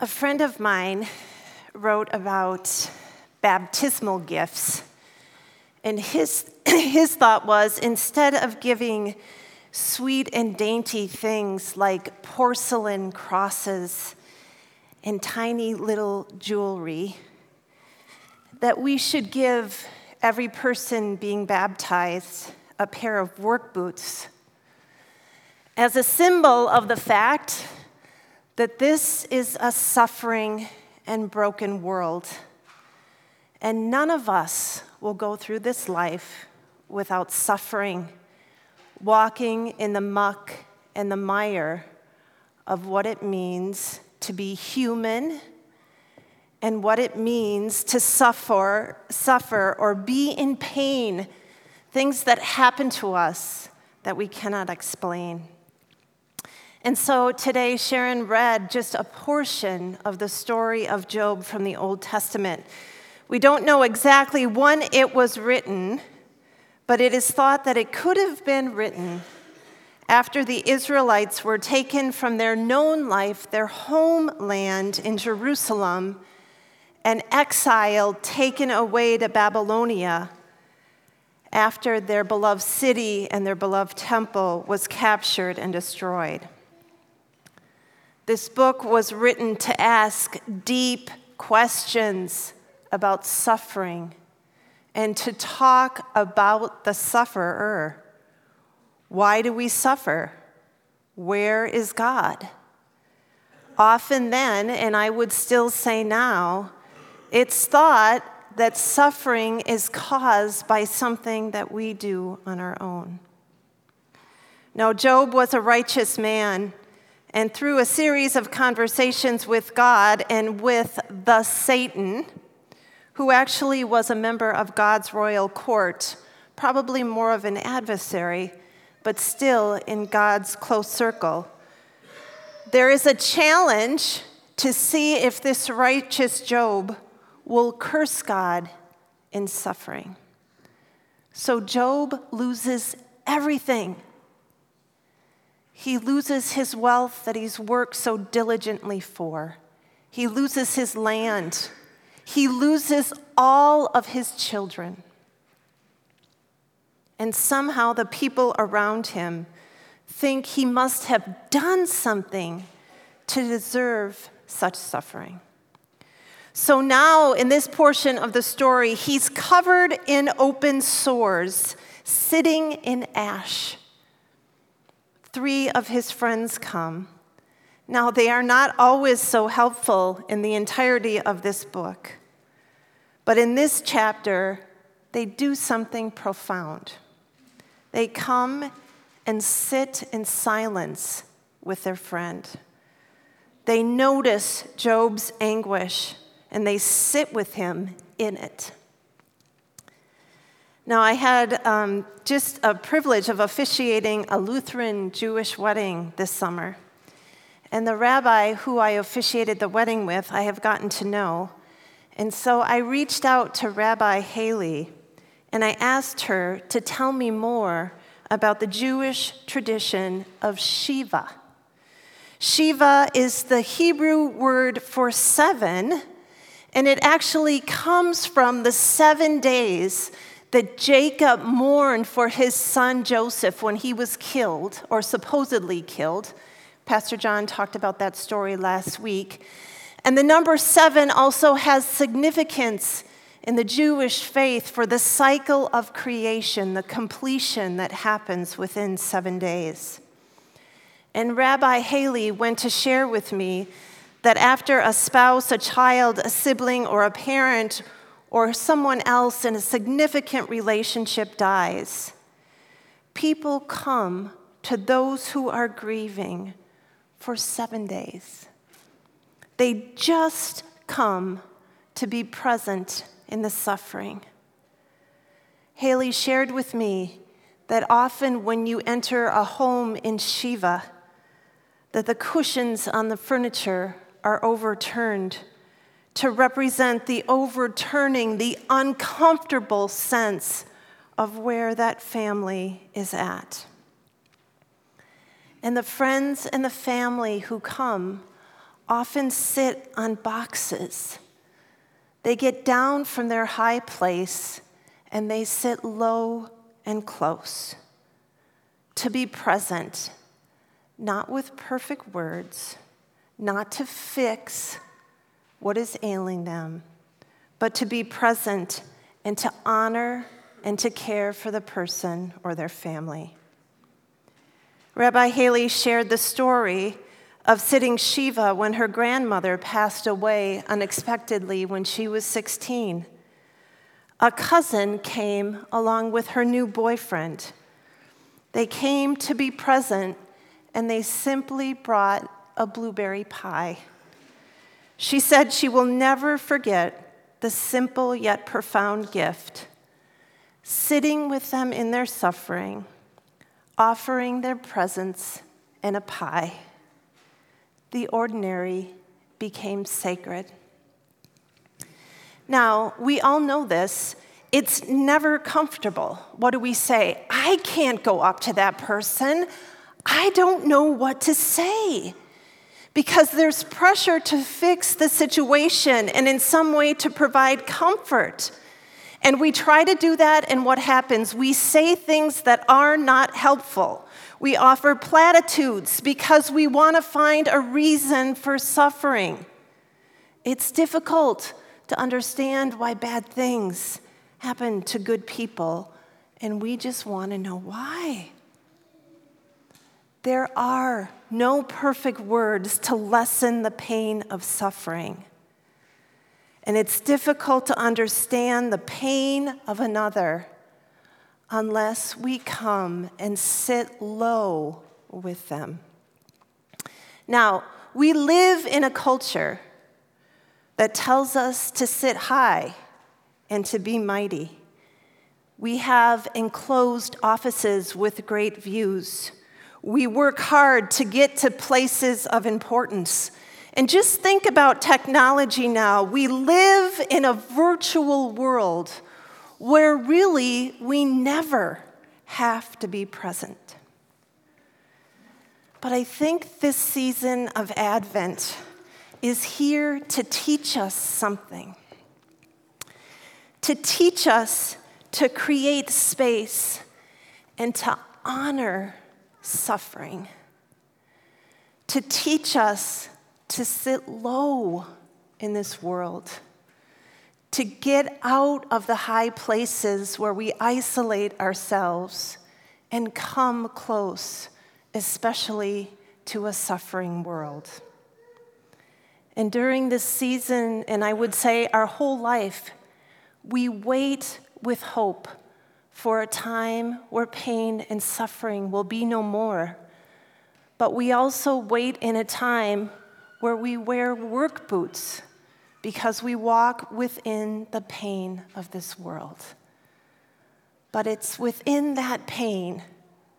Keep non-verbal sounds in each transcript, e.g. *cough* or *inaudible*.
A friend of mine wrote about baptismal gifts, and his, *clears throat* his thought was instead of giving sweet and dainty things like porcelain crosses and tiny little jewelry, that we should give every person being baptized a pair of work boots. As a symbol of the fact that this is a suffering and broken world. And none of us will go through this life without suffering, walking in the muck and the mire of what it means to be human and what it means to suffer, suffer or be in pain, things that happen to us that we cannot explain. And so today, Sharon read just a portion of the story of Job from the Old Testament. We don't know exactly when it was written, but it is thought that it could have been written after the Israelites were taken from their known life, their homeland in Jerusalem, and exiled, taken away to Babylonia after their beloved city and their beloved temple was captured and destroyed. This book was written to ask deep questions about suffering and to talk about the sufferer. Why do we suffer? Where is God? Often then, and I would still say now, it's thought that suffering is caused by something that we do on our own. Now, Job was a righteous man and through a series of conversations with God and with the Satan, who actually was a member of God's royal court, probably more of an adversary, but still in God's close circle. There is a challenge to see if this righteous Job will curse God in suffering. So Job loses everything he loses his wealth that he's worked so diligently for. He loses his land. He loses all of his children. And somehow the people around him think he must have done something to deserve such suffering. So now, in this portion of the story, he's covered in open sores, sitting in ash three of his friends come. Now, they are not always so helpful in the entirety of this book, but in this chapter, they do something profound. They come and sit in silence with their friend. They notice Job's anguish and they sit with him in it. Now, I had um, just a privilege of officiating a Lutheran Jewish wedding this summer. And the rabbi who I officiated the wedding with, I have gotten to know. And so I reached out to Rabbi Haley and I asked her to tell me more about the Jewish tradition of Shiva. Shiva is the Hebrew word for seven, and it actually comes from the seven days that Jacob mourned for his son Joseph when he was killed, or supposedly killed. Pastor John talked about that story last week. And the number seven also has significance in the Jewish faith for the cycle of creation, the completion that happens within seven days. And Rabbi Haley went to share with me that after a spouse, a child, a sibling, or a parent or someone else in a significant relationship dies, people come to those who are grieving for seven days. They just come to be present in the suffering. Haley shared with me that often when you enter a home in Shiva, that the cushions on the furniture are overturned to represent the overturning, the uncomfortable sense of where that family is at. And the friends and the family who come often sit on boxes. They get down from their high place and they sit low and close. To be present, not with perfect words, not to fix what is ailing them, but to be present and to honor and to care for the person or their family. Rabbi Haley shared the story of sitting Shiva when her grandmother passed away unexpectedly when she was 16. A cousin came along with her new boyfriend. They came to be present and they simply brought a blueberry pie. She said she will never forget the simple yet profound gift sitting with them in their suffering, offering their presence and a pie. The ordinary became sacred. Now, we all know this. It's never comfortable. What do we say? I can't go up to that person. I don't know what to say. Because there's pressure to fix the situation and in some way to provide comfort. And we try to do that, and what happens? We say things that are not helpful. We offer platitudes because we want to find a reason for suffering. It's difficult to understand why bad things happen to good people, and we just want to know why. There are no perfect words to lessen the pain of suffering. And it's difficult to understand the pain of another unless we come and sit low with them. Now, we live in a culture that tells us to sit high and to be mighty. We have enclosed offices with great views. We work hard to get to places of importance. And just think about technology now. We live in a virtual world where really we never have to be present. But I think this season of Advent is here to teach us something, to teach us to create space and to honor suffering, to teach us to sit low in this world, to get out of the high places where we isolate ourselves and come close, especially to a suffering world. And during this season, and I would say our whole life, we wait with hope for a time where pain and suffering will be no more. But we also wait in a time where we wear work boots because we walk within the pain of this world. But it's within that pain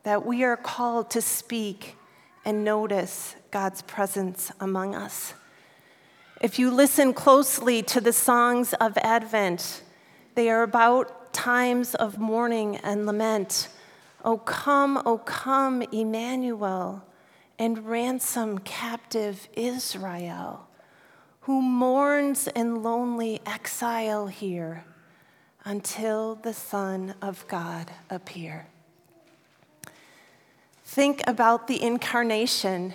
that we are called to speak and notice God's presence among us. If you listen closely to the songs of Advent, they are about times of mourning and lament. O come, O come, Emmanuel and ransom captive Israel, who mourns in lonely exile here until the Son of God appear. Think about the incarnation,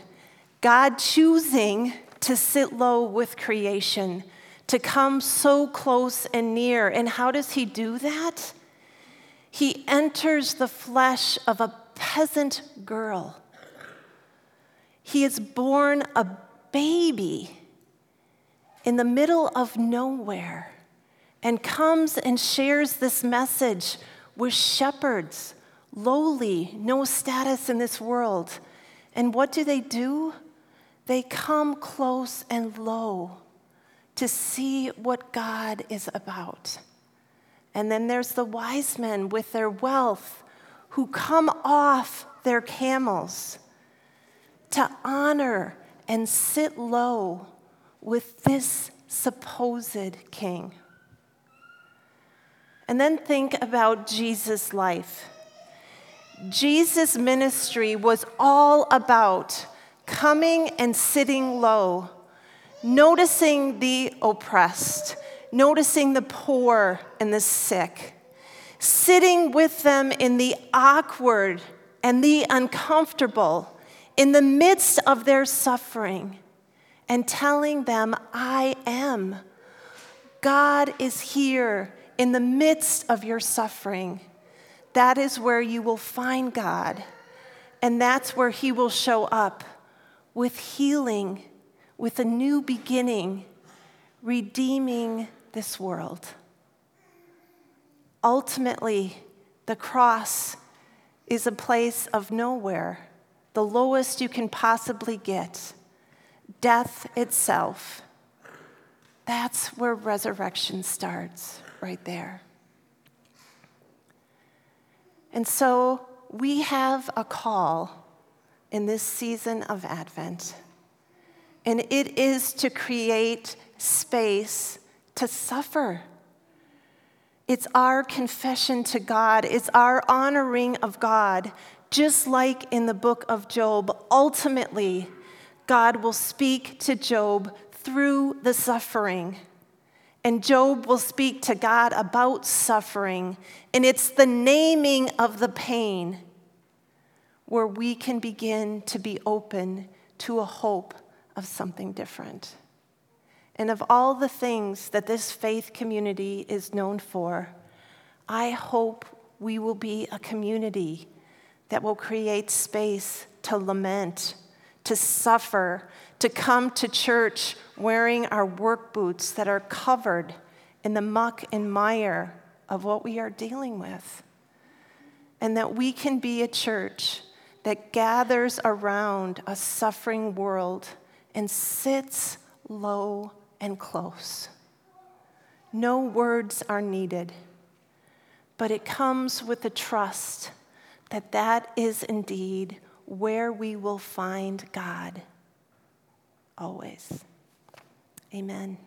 God choosing to sit low with creation, to come so close and near. And how does he do that? He enters the flesh of a peasant girl he is born a baby in the middle of nowhere and comes and shares this message with shepherds, lowly, no status in this world. And what do they do? They come close and low to see what God is about. And then there's the wise men with their wealth who come off their camels to honor and sit low with this supposed king. And then think about Jesus' life. Jesus' ministry was all about coming and sitting low, noticing the oppressed, noticing the poor and the sick, sitting with them in the awkward and the uncomfortable, in the midst of their suffering, and telling them, I am. God is here in the midst of your suffering. That is where you will find God, and that's where He will show up with healing, with a new beginning, redeeming this world. Ultimately, the cross is a place of nowhere, the lowest you can possibly get, death itself. That's where resurrection starts, right there. And so we have a call in this season of Advent, and it is to create space to suffer. It's our confession to God, it's our honoring of God. Just like in the book of Job, ultimately, God will speak to Job through the suffering. And Job will speak to God about suffering. And it's the naming of the pain where we can begin to be open to a hope of something different. And of all the things that this faith community is known for, I hope we will be a community that will create space to lament, to suffer, to come to church wearing our work boots that are covered in the muck and mire of what we are dealing with. And that we can be a church that gathers around a suffering world and sits low and close. No words are needed, but it comes with the trust that that is indeed where we will find God always. Amen.